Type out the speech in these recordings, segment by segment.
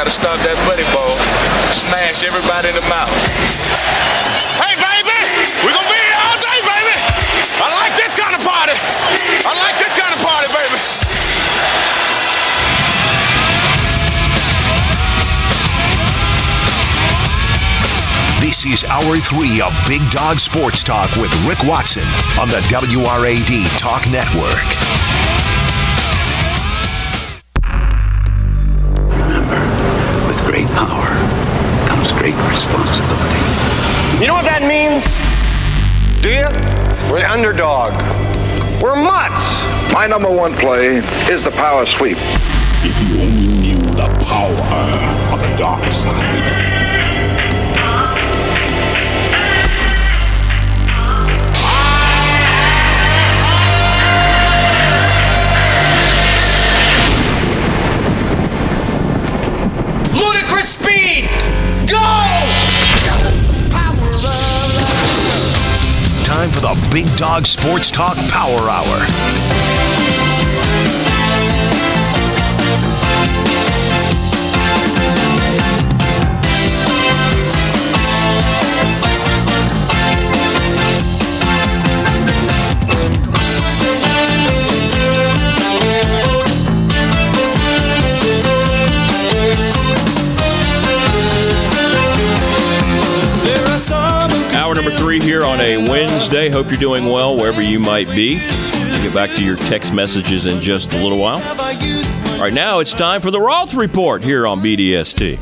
gotta stop that buddy ball. Smash everybody in the mouth. Hey, baby! We're gonna be here all day, baby! I like this kind of party! I like this kind of party, baby! This is Hour 3 of Big Dog Sports Talk with Rick Watson on the WRAD Talk Network. We're the underdog. We're mutts. My number one play is the power sweep. If you only knew the power of the dark side. Ludicrous speed! Go! Time for the Big Dog Sports Talk Power Hour. Number three here on a Wednesday. Hope you're doing well wherever you might be. We'll get back to your text messages in just a little while. Right now, it's time for the Roth Report here on BDST.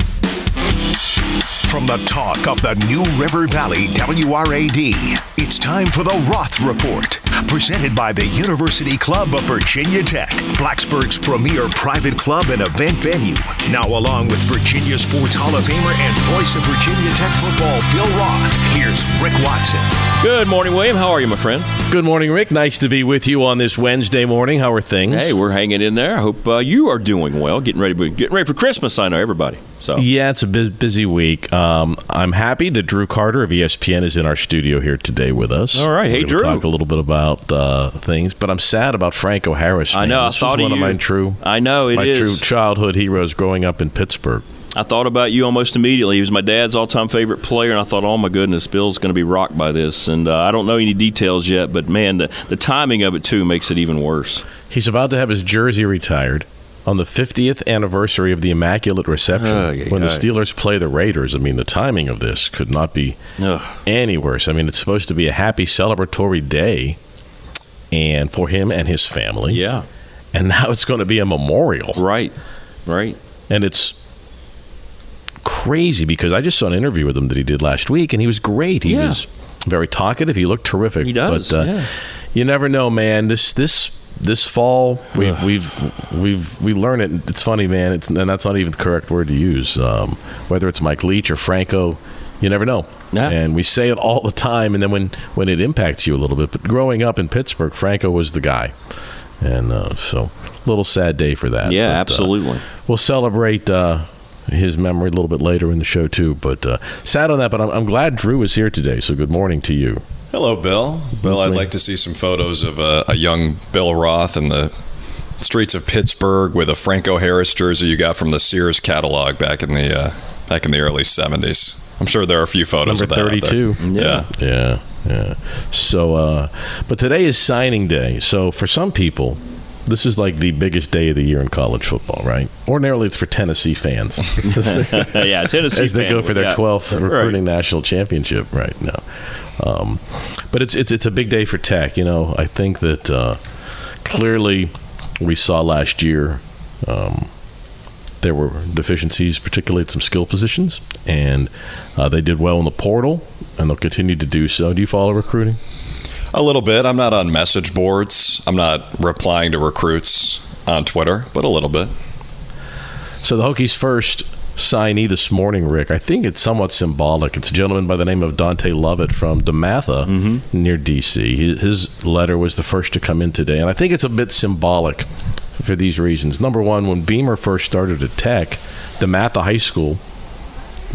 From the talk of the New River Valley WRAD, it's time for the Roth Report. Presented by the University Club of Virginia Tech, Blacksburg's premier private club and event venue. Now, along with Virginia Sports Hall of Famer and voice of Virginia Tech football, Bill Roth, here's Rick Watson. Good morning, William. How are you, my friend? Good morning, Rick. Nice to be with you on this Wednesday morning. How are things? Hey, we're hanging in there. I hope uh, you are doing well. Getting ready, getting ready for Christmas. I know everybody. So Yeah, it's a bu- busy week. Um, I'm happy that Drew Carter of ESPN is in our studio here today with us. All right. We're Hey, Drew. Talk a little bit about uh, things, but I'm sad about Franco Harris. I know. I This was thought of one of you. my true. I know it my is. true childhood heroes growing up in Pittsburgh. I thought about you almost immediately. He was my dad's all-time favorite player, and I thought, oh my goodness, Bill's going to be rocked by this. And uh, I don't know any details yet, but man, the, the timing of it too makes it even worse. He's about to have his jersey retired on the 50th anniversary of the Immaculate Reception Oh, yeah, when the yeah. Steelers play the Raiders. I mean, the timing of this could not be Ugh. any worse. I mean, it's supposed to be a happy celebratory day and for him and his family. Yeah. And now it's going to be a memorial. Right. Right. And it's crazy because I just saw an interview with him that he did last week and he was great. He Yeah. was very talkative. He looked terrific. He does, But uh, yeah. you never know, man. This this this fall we, we've we've we learn it. It's funny, man. It's and that's not even the correct word to use. Um, whether it's Mike Leach or Franco, you never know. Yeah. And we say it all the time, and then when when it impacts you a little bit. But growing up in Pittsburgh, Franco was the guy, and uh, so a little sad day for that. Yeah, But, uh, absolutely. we'll celebrate uh, his memory a little bit later in the show too. But uh, sad on that. But I'm, I'm glad Drew is here today. So good morning to you. Hello, Bill. Bill, I'd like to see some photos of a, a young Bill Roth in the streets of Pittsburgh with a Franco Harris jersey you got from the Sears catalog back in the uh, back in the early '70s. I'm sure there are a few photos Number of that. out there. 32. Yeah. Yeah, yeah. So, uh, but today is signing day. So for some people, this is like the biggest day of the year in college football, right? Ordinarily, it's for Tennessee fans. yeah, Tennessee as they fan go for would- their yeah. twelfth Right. recruiting national championship right now. Um, but it's it's it's a big day for Tech. You know, I think that uh, clearly we saw last year. Um, there were deficiencies, particularly at some skill positions, and uh, they did well in the portal, and they'll continue to do so. Do you follow recruiting? A little bit. I'm not on message boards. I'm not replying to recruits on Twitter, but a little bit. So the Hokies' first signee this morning, Rick, I think it's somewhat symbolic. It's a gentleman by the name of Dante Lovett from DeMatha mm-hmm. near D.C. His- His letter was the first to come in today, and I think it's a bit symbolic for these reasons. Number one, when Beamer first started at Tech, DeMatha High School,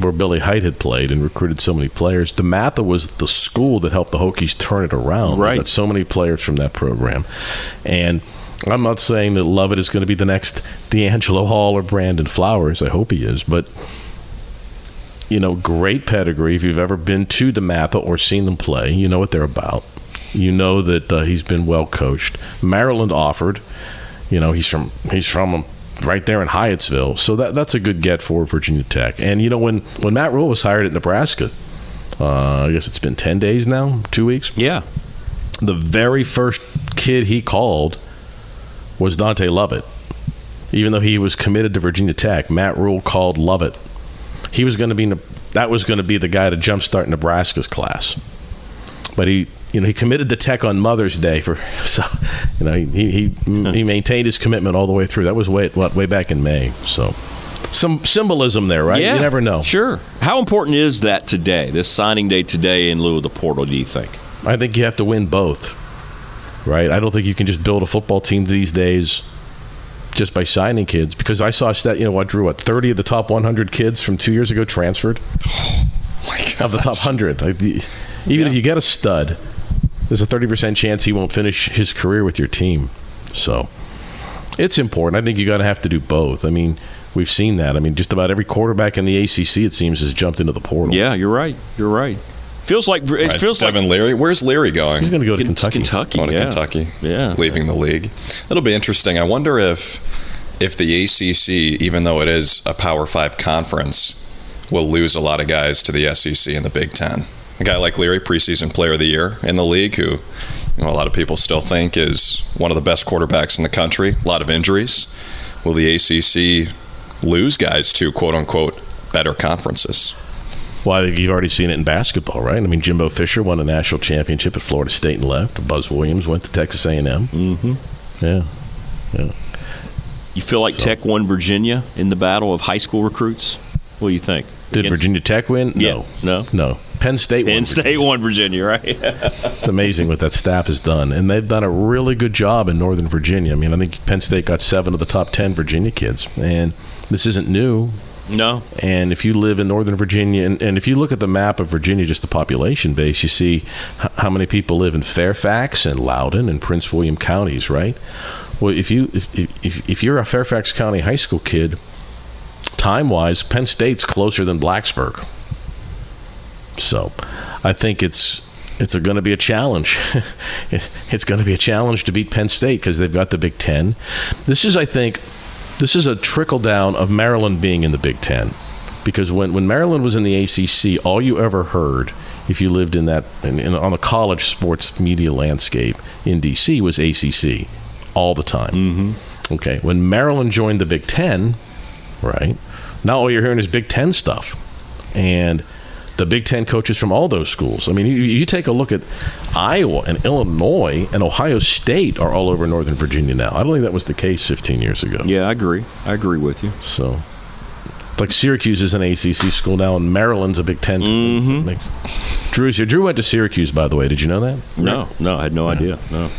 where Billy Hite had played and recruited so many players, DeMatha was the school that helped the Hokies turn it around. Right. got so many players from that program, and I'm not saying that Lovett is going to be the next DeAngelo Hall or Brandon Flowers. I hope he is, but you know, great pedigree. If you've ever been to the DeMatha or seen them play, you know what they're about. You know that uh, he's been well coached. Maryland offered. You know, he's from he's from right there in Hyattsville, so that that's a good get for Virginia Tech. And you know, when when Matt Rhule was hired at Nebraska, uh, I guess it's been ten days now, two weeks. Yeah, the very first kid he called was Dante Lovett. Even though he was committed to Virginia Tech, Matt Rhule called Lovett. He was going to be that was going to be the guy to jumpstart Nebraska's class. But he, you know, he committed to Tech on Mother's Day for, so, you know, he he, he maintained his commitment all the way through. That was way what way back in May. So, some symbolism there, right? Yeah, you never know. Sure. How important is that today? This signing day today in lieu of the portal? Do you think? I think you have to win both right? I don't think you can just build a football team these days just by signing kids because I saw stat, you know, what drew what 30 of the top 100 kids from 2 years ago transferred. Oh of the top 100. Like the, even yeah. if you get a stud, there's a 30% chance he won't finish his career with your team. So, it's important. I think you got to have to do both. I mean, we've seen that. I mean, just about every quarterback in the ACC it seems has jumped into the portal. Yeah, you're right. You're right. Feels like it right. feels Devin like Leary. Where's Leary going? He's going to go to Kentucky. Kentucky. Going to yeah. Kentucky. Yeah. Leaving the league. It'll be interesting. I wonder if if the ACC, even though it is a Power Five conference, will lose a lot of guys to the SEC and the Big Ten. A guy like Leary, preseason player of the year in the league, who you know, a lot of people still think is one of the best quarterbacks in the country. A lot of injuries. Will the ACC lose guys to quote unquote better conferences? Well, I think you've already seen it in basketball, right? I mean, Jimbo Fisher won a national championship at Florida State and left. Buzz Williams went to Texas A&M. Mm-hmm. Yeah, yeah. You feel like so. Tech won Virginia in the battle of high school recruits? What do you think? Did Against, Virginia Tech win? No, yeah. no, no. Penn State. Won. Penn won State Virginia. won Virginia, right? it's amazing what that staff has done, and they've done a really good job in Northern Virginia. I mean, I think Penn State got seven of the top ten Virginia kids, and this isn't new. No. And if you live in Northern Virginia, and, and if you look at the map of Virginia, just the population base, you see h- how many people live in Fairfax and Loudoun and Prince William counties, right? Well, if you if, if, if you're a Fairfax County high school kid, time wise, Penn State's closer than Blacksburg. So, I think it's it's going to be a challenge. it's going to be a challenge to beat Penn State because they've got the Big Ten. This is, I think, this is a trickle down of Maryland being in the Big Ten. Because when, when Maryland was in the ACC, all you ever heard, if you lived in that in, in, on the college sports media landscape in DC, was ACC all the time. Mm-hmm. Okay, when Maryland joined the Big Ten, right now all you're hearing is Big Ten stuff, and the Big Ten coaches from all those schools. I mean, you, you, take a look at Iowa and Illinois and Ohio State are all over Northern Virginia now. I don't think that was the case 15 years ago. Yeah, I agree. I agree with you. So, like Syracuse is an ACC school now, and Maryland's a Big 10 mm-hmm. Drew's here. Drew went to Syracuse, by the way. Did you know that? No, no, I had no yeah. idea. No.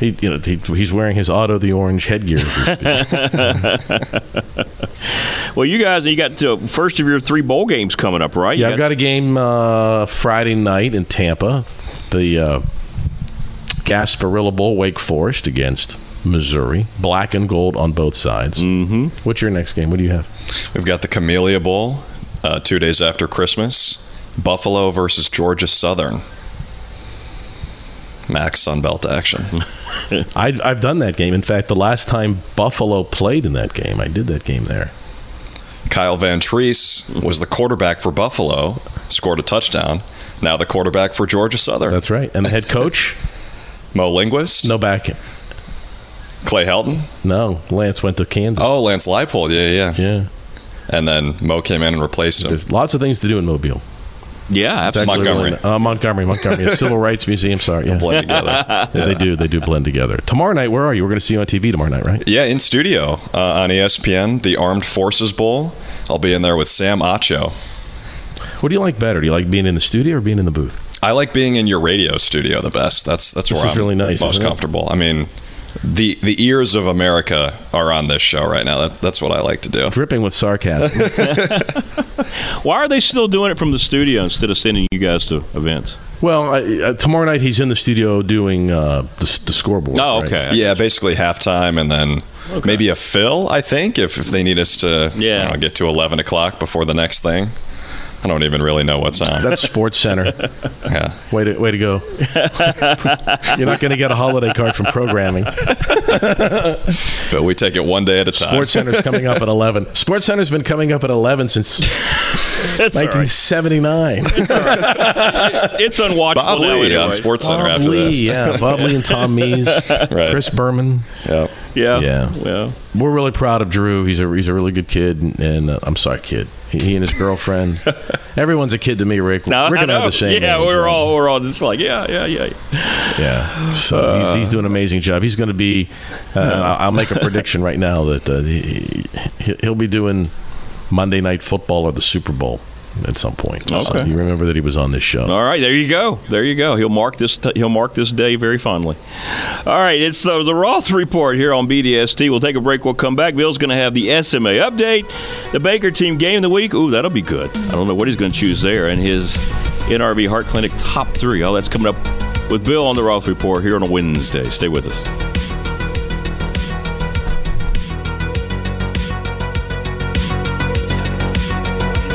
He, you know, he, he's wearing his Otto the Orange headgear. well, you guys, you got to, first of your three bowl games coming up, right? Yeah, you I've got a game uh, Friday night in Tampa, the uh, Gasparilla Bowl, Wake Forest against Missouri, black and gold on both sides. Mm-hmm. What's your next game? What do you have? We've got the Camellia Bowl, uh, two days after Christmas. Buffalo versus Georgia Southern. Max Sunbelt action. I, I've done that game. In fact, the last time Buffalo played in that game, I did that game there. Kyle Vantrease was the quarterback for Buffalo, scored a touchdown. Now the quarterback for Georgia Southern. That's right. And the head coach? Mo Linguist? No back. Clay Helton? No. Lance went to Kansas. Oh, Lance Leipold. Yeah, yeah. Yeah. And then Mo came in and replaced him. There's lots of things to do in Mobile. Yeah, absolutely. Montgomery. Uh, Montgomery, Montgomery. Civil Rights Museum. Sorry, yeah. blend together. Yeah. They do. They do blend together. Tomorrow night, where are you? We're going to see you on TV tomorrow night, right? Yeah, in studio uh, on ESPN, the Armed Forces Bowl. I'll be in there with Sam Acho. What do you like better? Do you like being in the studio or being in the booth? I like being in your radio studio the best. That's that's this where I'm really nice, most comfortable. I mean, the the ears of America are on this show right now. That, that's what I like to do. Dripping with sarcasm. Why are they still doing it from the studio instead of sending you guys to events? Well, I, uh, tomorrow night he's in the studio doing uh, the, the scoreboard. Oh, right? okay. Yeah, basically halftime, and then maybe a fill. I think if, if they need us to, Yeah. you know, get to eleven o'clock before the next thing. I don't even really know what's on. That's Sports Center. yeah. Way to way to go! You're not going to get a holiday card from programming. But we take it one day at a time. Sports Center's coming up at 11. Sports Center's been coming up at 11 since That's all right. 1979. It's unwatchable Bob now Ley anyway. on Sports Center Bob after Ley, this. yeah, Bob Ley and Tom Mees, Right. Chris Berman. Yep. Yeah. Yeah. Yeah. We're really proud of Drew. He's a he's a really good kid, and, and uh, I'm sorry, kid. He, and his girlfriend. Everyone's a kid to me, Rick. No, Rick I and I are the same. Yeah, age, we're right? all we're all just like yeah, yeah, yeah. Yeah. So he's, he's doing an amazing job. He's going to be. Uh, I'll I'll make a prediction right now that uh, he, he'll be doing Monday Night Football or the Super Bowl at some point. So Okay. you remember that he was on this show. All right, there you go. There you go. He'll mark this. he'll mark this day very fondly. All right, it's the, the Roth report here on BDST. We'll take a break. We'll come back. Bill's going to have the SMA update, the Baker team game of the week. Ooh, that'll be good. I don't know what he's going to choose there, and his NRV Heart Clinic top three. All that's coming up with Bill on the Roth report here on a Wednesday. Stay with us.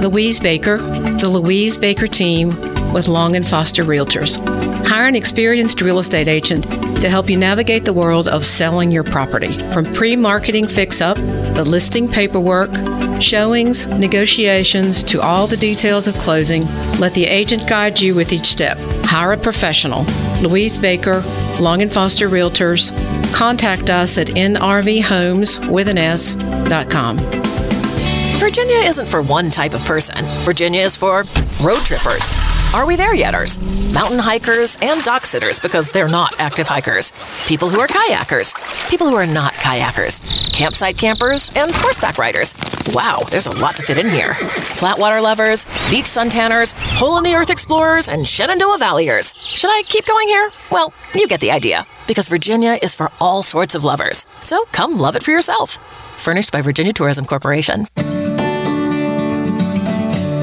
Louise Baker, the Louise Baker team with Long and Foster Realtors. Hire an experienced real estate agent to help you navigate the world of selling your property. From pre marketing fix up, the listing paperwork, showings, negotiations, to all the details of closing, let the agent guide you with each step. Hire a professional. Louise Baker, Long and Foster Realtors. Contact us at nrvhomes with an S.com. Virginia isn't for one type of person. Virginia is for road trippers. Are we there yeters? Mountain hikers and dock sitters because they're not active hikers. People who are kayakers. People who are not kayakers. Campsite campers and horseback riders. Wow, there's a lot to fit in here. Flatwater lovers, beach suntanners, hole in the earth explorers, and Shenandoah Valleyers. Should I keep going here? Well, you get the idea. Because Virginia is for all sorts of lovers. So come love it for yourself. Furnished by Virginia Tourism Corporation.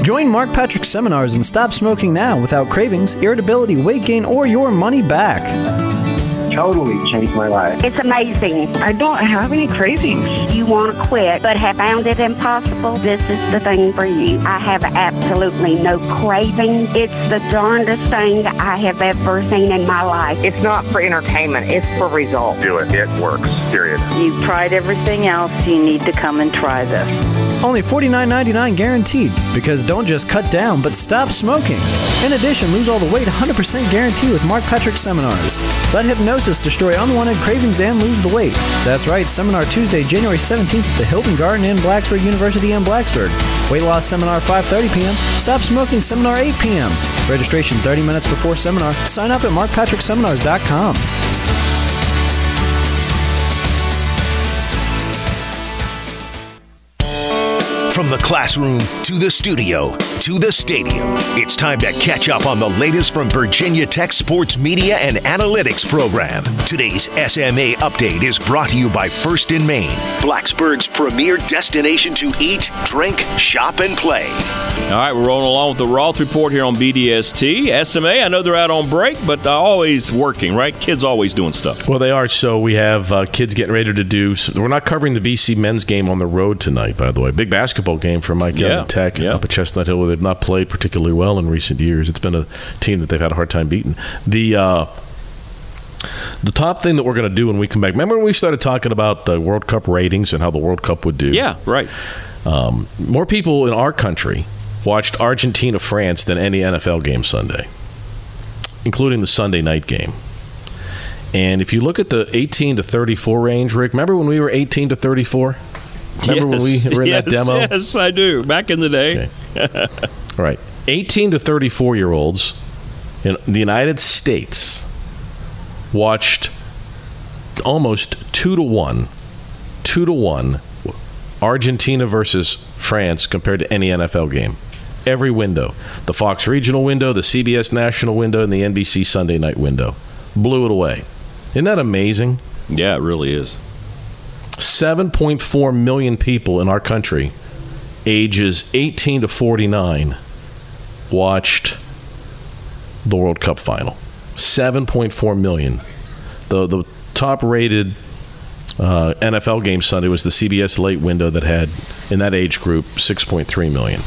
Join Mark Patrick seminars and stop smoking now without cravings, irritability, weight gain, or your money back. Totally changed my life. It's amazing. I don't have any cravings. You want to quit, but have found it impossible? This is the thing for you. I have absolutely no craving. It's the darndest thing I have ever seen in my life. It's not for entertainment, it's for results. Do it. It works. Period. You've tried everything else. You need to come and try this. Only $49.99 guaranteed, because don't just cut down, but stop smoking. In addition, lose all the weight 100% guarantee with Mark Patrick seminars. Let hypnosis destroy unwanted cravings and lose the weight. That's right, seminar Tuesday, January 17th at the Hilton Garden in Blacksburg University in Blacksburg. Weight loss seminar 5:30 p.m. Stop smoking seminar 8 p.m. Registration 30 minutes before seminar. Sign up at markpatrickseminars.com. From the classroom to the studio to the stadium, it's time to catch up on the latest from Virginia Tech Sports Media and Analytics program. Today's SMA update is brought to you by First and Main, Blacksburg's premier destination to eat, drink, shop, and play. All right, we're rolling along with the Roth report here on BDST. SMA, I know they're out on break, but they're always working, right? Kids always doing stuff. Well, they are. So we have uh, kids getting ready to do. So we're not covering the BC men's game on the road tonight, by the way. Big basketball game for Mike Yeah, Tech yeah. up at Chestnut Hill. Where they've not played particularly well in recent years. It's been a team that they've had a hard time beating. The uh, the top thing that we're going to do when we come back. Remember when we started talking about the World Cup ratings and how the World Cup would do? Yeah, right. Um, more people in our country watched Argentina France than any NFL game Sunday, including the Sunday night game. And if you look at the 18 to 34 range, Rick, remember when we were 18 to 34? Remember when we Yes, were in that demo? Yes, I do. Back in the day. All right, 18 to 34 year olds in the United States watched almost two to one, two to one, Argentina versus France compared to any NFL game. Every window, the Fox regional window, the CBS national window, and the NBC Sunday night window, blew it away. Isn't that amazing? Yeah, it really is. 7.4 million people in our country, ages 18 to 49, watched the World Cup final. 7.4 million. The the top rated uh, NFL game Sunday was the CBS late window that had in that age group 6.3 million.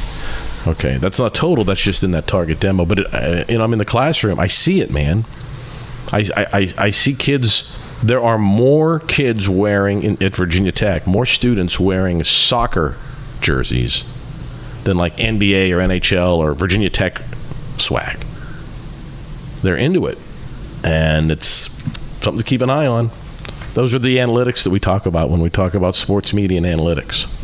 Okay, that's not total. That's just in that target demo. But it, uh, you know, I'm in the classroom. I see it, man. I, I, I see kids. There are more kids wearing in, at Virginia Tech, more students wearing soccer jerseys than like NBA or NHL or Virginia Tech swag. They're into it, and it's something to keep an eye on. Those are the analytics that we talk about when we talk about sports media and analytics.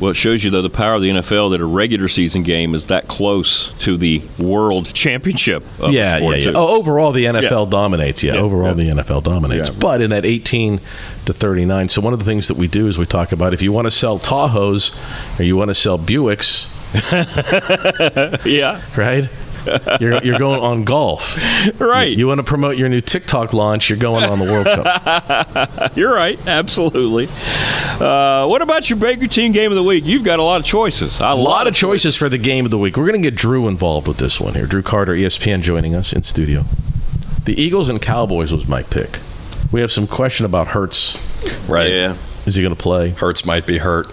Well, it shows you, though, the power of the NFL that a regular season game is that close to the world championship. Of yeah, sport yeah, yeah. Oh, overall, the NFL Yeah. dominates. Yeah, Yeah, overall, yeah. the NFL dominates. But in that 18 to 39, so one of the things that we do is we talk about if you want to sell Tahoes or you want to sell Buicks, yeah. right? You're, you're going on golf. Right. You, want to promote your new TikTok launch, you're going on the World Cup. You're right, absolutely. Uh, what about your Baker team game of the week? You've got a lot of choices. A lot of choices for the game of the week. We're going to get Drew involved with this one here. Drew Carter, ESPN, joining us in studio. The Eagles and Cowboys was my pick. We have some question about Hurts. Right. Yeah. Is he going to play? Hurts might be hurt.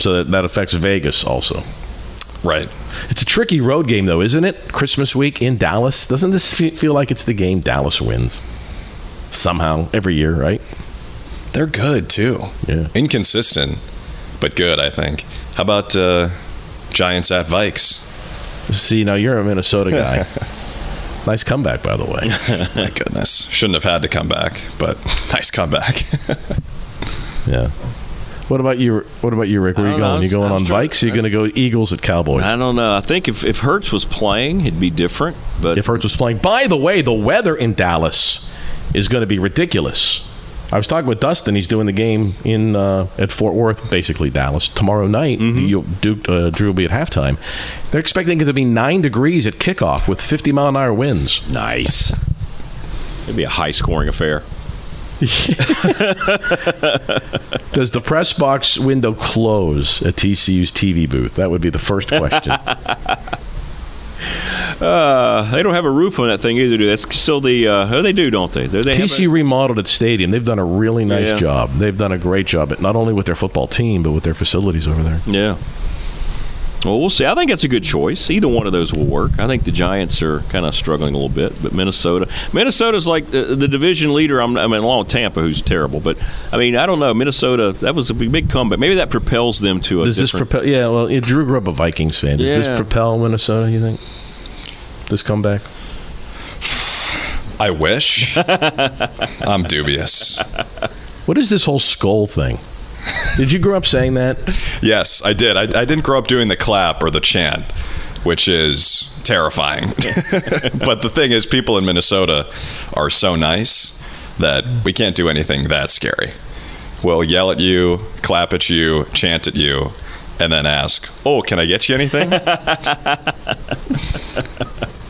So that, that affects Vegas also. Right. It's a tricky road game, though, isn't it? Christmas week in Dallas. Doesn't this feel like it's the game Dallas wins? Somehow, every year, right? They're good too. Yeah. Inconsistent, but good, I think. How about uh, Giants at Vikes? See, now you're a Minnesota guy. nice comeback, by the way. My goodness. Shouldn't have had to come back, but nice comeback. Yeah. What about you? What about you, Rick? Where are you know. going? You going was on trying- Vikes? Or you going to go Eagles at Cowboys? I don't know. I think if, if Hurts was playing, it'd be different. But if Hurts was playing. By the way, the weather in Dallas is going to be ridiculous. I was talking with Dustin. He's doing the game in uh, at Fort Worth, basically Dallas, tomorrow night. You, Duke uh, Drew will be at halftime. They're expecting it to be nine degrees at kickoff with 50 mile an hour winds. nice. It'd be a high scoring affair. Does the press box window close at TCU's TV booth? That would be the first question. Uh, they don't have a roof on that thing either, do they? That's still the. Uh, oh, they do, don't they? They have TCU remodeled its stadium. They've done a really nice Yeah. job. They've done a great job, at not only with their football team, but with their facilities over there. yeah. Well, we'll see. I think that's a good choice. Either one of those will work. I think the Giants are kind of struggling a little bit, but Minnesota, Minnesota's like the, the division leader. I'm, I mean, along with Tampa, who's terrible, but I mean, I don't know. Minnesota, that was a big, big comeback. Maybe that propels them to a Does this different. propel? Yeah, well, yeah, Drew grew up a Vikings fan. Does this propel Minnesota? You think this comeback? I wish. I'm dubious. What is this whole skull thing? Did you grow up saying that? Yes, I did. I, I didn't grow up doing the clap or the chant, which is terrifying. but the thing is, people in Minnesota are so nice that we can't do anything that scary. We'll yell at you, clap at you, chant at you, and then ask, "Oh, can I get you anything?"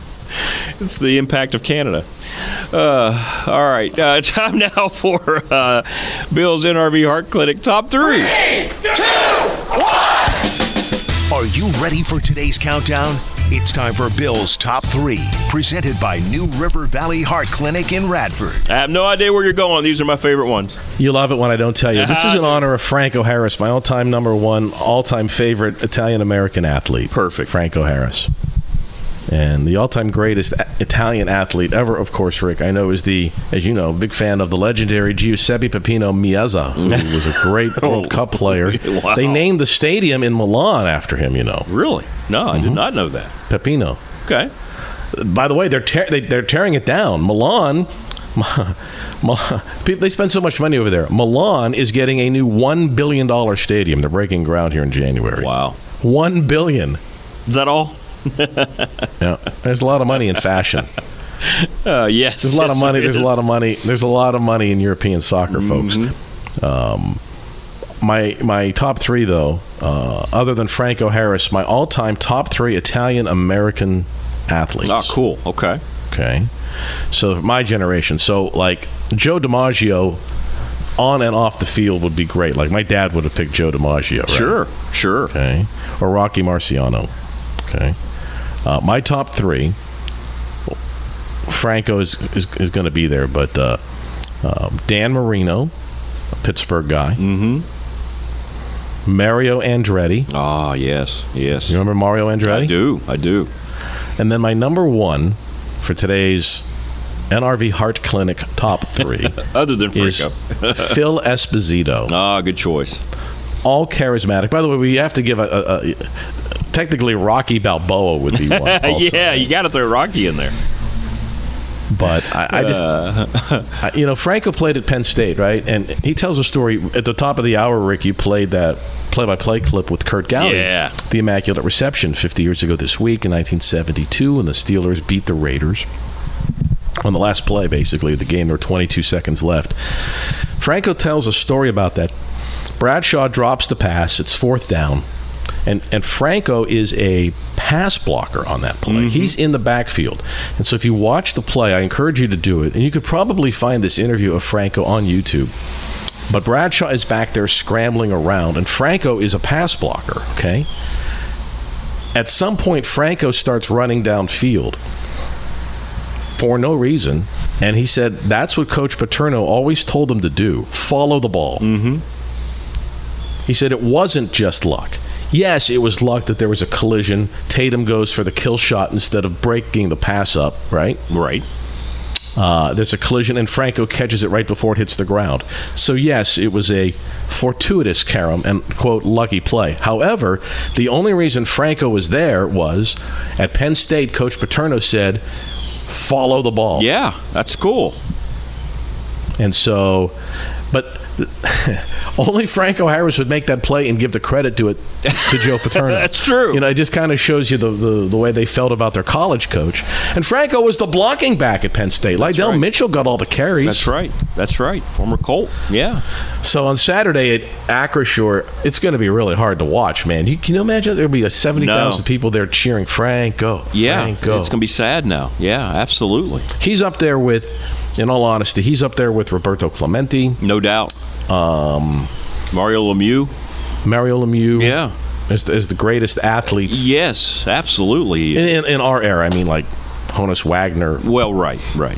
It's the impact of Canada. Uh, all right, uh, time now for uh, Bill's NRV Heart Clinic top three. three two, one. Are you ready for today's countdown? It's time for Bill's Top 3, presented by New River Valley Heart Clinic in Radford. I have no idea where you're going. These are my favorite ones. You love it when I don't tell you. This is in honor of Franco Harris, my all-time number one, all-time favorite Italian American athlete. Perfect. Franco Harris. And the all-time greatest Italian athlete ever, of course, Rick, I know is the, as you know, big fan of the legendary Giuseppe Peppino Meazza, who mm. was a great oh. World Cup player. Wow. They named the stadium in Milan after him, you know. Really? No, I did mm-hmm. not know that. Peppino. Okay. By the way, they're tear they, they're tearing it down. Milan, they spend so much money over there. Milan is getting a new one billion dollar stadium. They're breaking ground here in January. Wow. One billion. Is that all? Yeah, there's a lot of money in fashion. Uh, yes, there's a lot of money. there There's a lot of money. There's a lot of money in European soccer, folks. Um, my my top three though, uh, other than Franco Harris, my all-time top three Italian American athletes. Oh, cool. Okay. Okay. So my generation. So like Joe DiMaggio, on and off the field would be great. Like my dad would have picked Joe DiMaggio. Right? Sure. Sure. Okay. Or Rocky Marciano. Okay. Uh, my top three. Franco is is, is going to be there, but uh, um, Dan Marino, a Pittsburgh guy. Mm-hmm. Mario Andretti. Ah, yes, yes. You remember Mario Andretti? I do. I do. And then my number one for today's NRV Heart Clinic top three, Other than Franco. Phil Esposito. Ah, good choice. All charismatic. By the way, we have to give a, a, a technically Rocky Balboa would be one. Yeah, you got to throw Rocky in there. But I, I just, Uh. I- you know, Franco played at Penn State, right? And he tells a story at the top of the hour. Rick, you played that play-by-play clip with Curt Gowdy, Yeah. the Immaculate Reception, 50 years ago this week in 1972, and the Steelers beat the Raiders on the last play, basically, of the game. There were 22 seconds left. Franco tells a story about that. Bradshaw drops the pass. It's fourth down. And, and Franco is a pass blocker on that play. He's in the backfield. And so if you watch the play, I encourage you to do it. And you could probably find this interview of Franco on YouTube. But Bradshaw is back there scrambling around, and Franco is a pass blocker, okay? At some point, Franco starts running downfield for no reason. And he said that's what Coach Paterno always told him to do follow the ball. Mm-hmm. He said it wasn't just luck. Yes, it was luck that there was a collision. Tatum goes for the kill shot instead of breaking the pass up, right? Right. Uh, there's a collision, and Franco catches it right before it hits the ground. So, yes, it was a fortuitous carom and, quote, lucky play. However, the only reason Franco was there was at Penn State, Coach Paterno said, follow the ball. Yeah, that's cool. And so, but only Franco Harris would make that play and give the credit to it to Joe Paterno. That's true. You know, it just kind of shows you the, the, the way they felt about their college coach. And Franco was the blocking back at Penn State. Lydell Mitchell got all the carries. That's right. That's right. Former Colt. Yeah. So on Saturday at Acrisure, it's going to be really hard to watch, man. You, can you imagine there'll be a 70,000 No. people there cheering Franco? Yeah. Franco. It's going to be sad now. Yeah, absolutely. He's up there with, in all honesty, he's up there with Roberto Clemente. No doubt. Um, Mario Lemieux. Mario Lemieux. Yeah. As, as the greatest athletes. Yes, absolutely. In, in, in our era, I mean, like Honus Wagner. Well, right, right.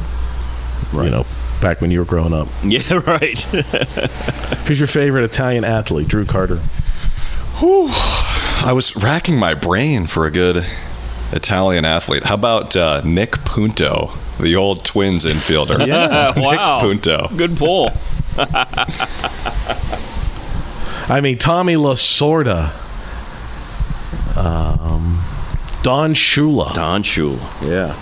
You know, back when you were growing up. Yeah, right. Who's your favorite Italian athlete? Drew Carter. Whew. I was racking my brain for a good Italian athlete. How about uh, Nick Punto, the old Twins infielder? Yeah. Nick wow. Punto. Good pull. I mean, Tommy Lasorda. Um, Don Shula. Don Shula. Yeah.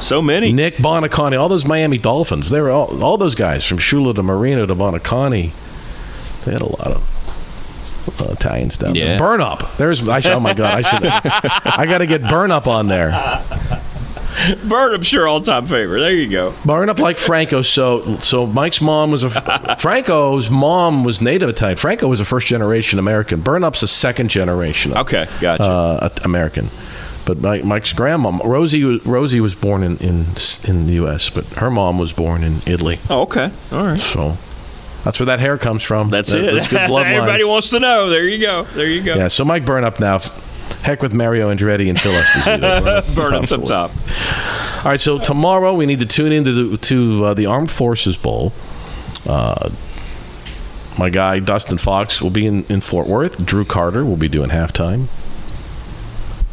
So many. Nick Buoniconti. All those Miami Dolphins. They were all, all those guys from Shula to Marino to Buoniconti. They had a lot of uh, Italians down Yeah. there. Burnop. There's. I should, oh my god. I should. I got to get Burnop on there. Burnop, sure, all time favorite. There you go. Burnop like Franco. So, so Mike's mom was a Franco's mom was native Italian. Franco was a first generation American. Burnop's a second generation. Okay, gotcha. Uh, American. But Mike, Mike's grandma Rosie was- Rosie was born in, in in the U.S., but her mom was born in Italy. Oh, okay. All right. So that's where that hair comes from. That's That- it. That's good. Everybody wants to know. There you go. There you go. Yeah. So Mike Burnop now. Heck with Mario Andretti and Phil Esposito. Burnop some top. All right, so tomorrow we need to tune into the, to uh, the Armed Forces Bowl. Uh, my guy Dustin Fox will be in, in Fort Worth. Drew Carter will be doing halftime.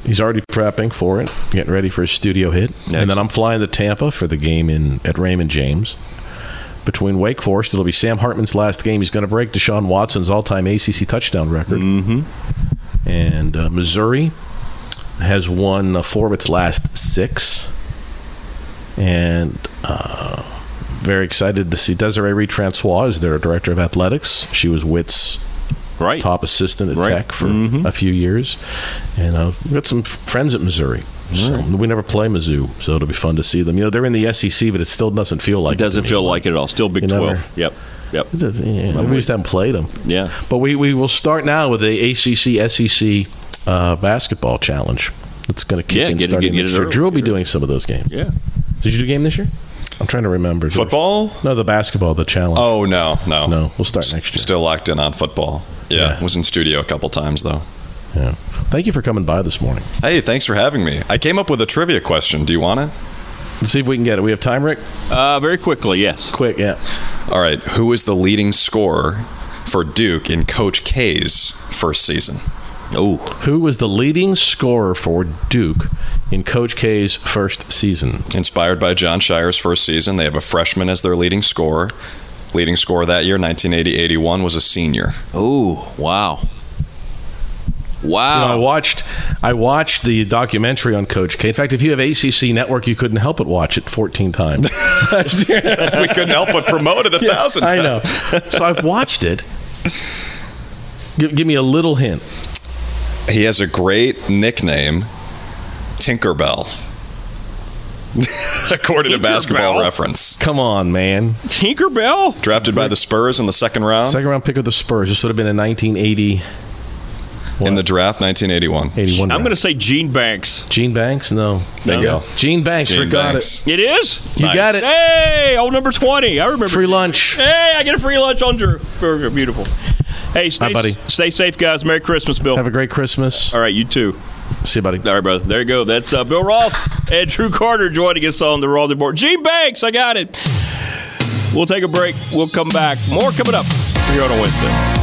He's already prepping for it, getting ready for his studio hit. And then I'm flying to Tampa for the game in at Raymond James. Between Wake Forest, it'll be Sam Hartman's last game. He's going to break Deshaun Watson's all-time ACC touchdown record. Mm-hmm. And uh, Missouri has won uh, four of its last six. And uh, very excited to see Desiree Reed Francois as their director of athletics. She was Whit's right. top assistant at Right. Tech for Mhm. a few years, and uh, we've got some friends at Missouri. So we never play Mizzou, so it'll be fun to see them. You know, they're in the SEC, but it still doesn't feel like It doesn't me. feel like it at all. Still Big You never- 12. Yep. Yep. Does- yeah, we just haven't played them. Yeah. But we, we will start now with the ACC SEC uh, basketball challenge. That's going to kick Yeah, in get it- starting get it early, Drew will be doing some of those games. Yeah. Did you do a game this year? I'm trying to remember. Football? No, the basketball, the challenge. Oh no, no, no. We'll start next year. Still locked in on football. Yeah, was in studio a couple times though. Yeah. Thank you for coming by this morning. Hey, thanks for having me. I came up with a trivia question. Do you want it? Let's see if we can get it. We have time, Rick. Uh, very quickly, yes. Quick, yeah. All right. Who is the leading scorer for Duke in Coach K's first season? Oh, Who was the leading scorer for Duke in Coach K's first season? Inspired by Jon Scheyer's first season, they have a freshman as their leading scorer. Leading scorer that year, 1980-81, was a senior. Oh, wow. Wow. You know, I watched I watched the documentary on Coach K. In fact, if you have ACC Network, you couldn't help but watch it 14 times. we couldn't help but promote it a thousand times. I times. know. So I've watched it. Give, give me a little hint. He has a great nickname, Tinkerbell. According to Basketball Tinkerbell? Reference. Come on, man. Tinkerbell? Drafted by the Spurs in the second round. Second round pick of the Spurs. This would have been in 1980. In the draft, 1981. 81. I'm going to say Gene Banks. Gene Banks? No. Bingo. Gene Banks. Gene Rick got Banks. It is? You got it. Hey, old number 20. I remember. Free lunch. Hey, I get a free lunch on Drew. Burger. Beautiful. Hey, stay, Hi, buddy. stay safe, guys. Merry Christmas, Bill. Have a great Christmas. All right, you too. See you, buddy. All right, brother. There you go. That's uh, Bill Roth and Drew Carter joining us on the Raw Board. Gene Banks, I got it. We'll take a break. We'll come back. More coming up here on a Wednesday.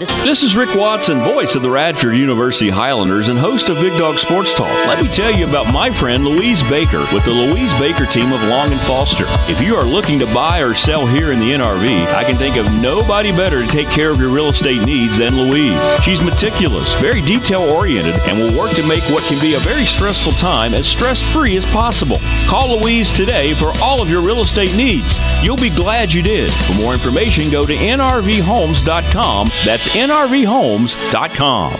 This is Rick Watson, voice of the Radford University Highlanders and host of Big Dog Sports Talk. Let me tell you about my friend Louise Baker with the Louise Baker team of Long and Foster. If you are looking to buy or sell here in the NRV, I can think of nobody better to take care of your real estate needs than Louise. She's meticulous, very detail oriented, and will work to make what can be a very stressful time as stress free as possible. Call Louise today for all of your real estate needs. You'll be glad you did. For more information, go to nrvhomes.com. That's nrvhomes.com.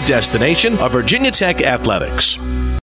destination of Virginia Tech Athletics.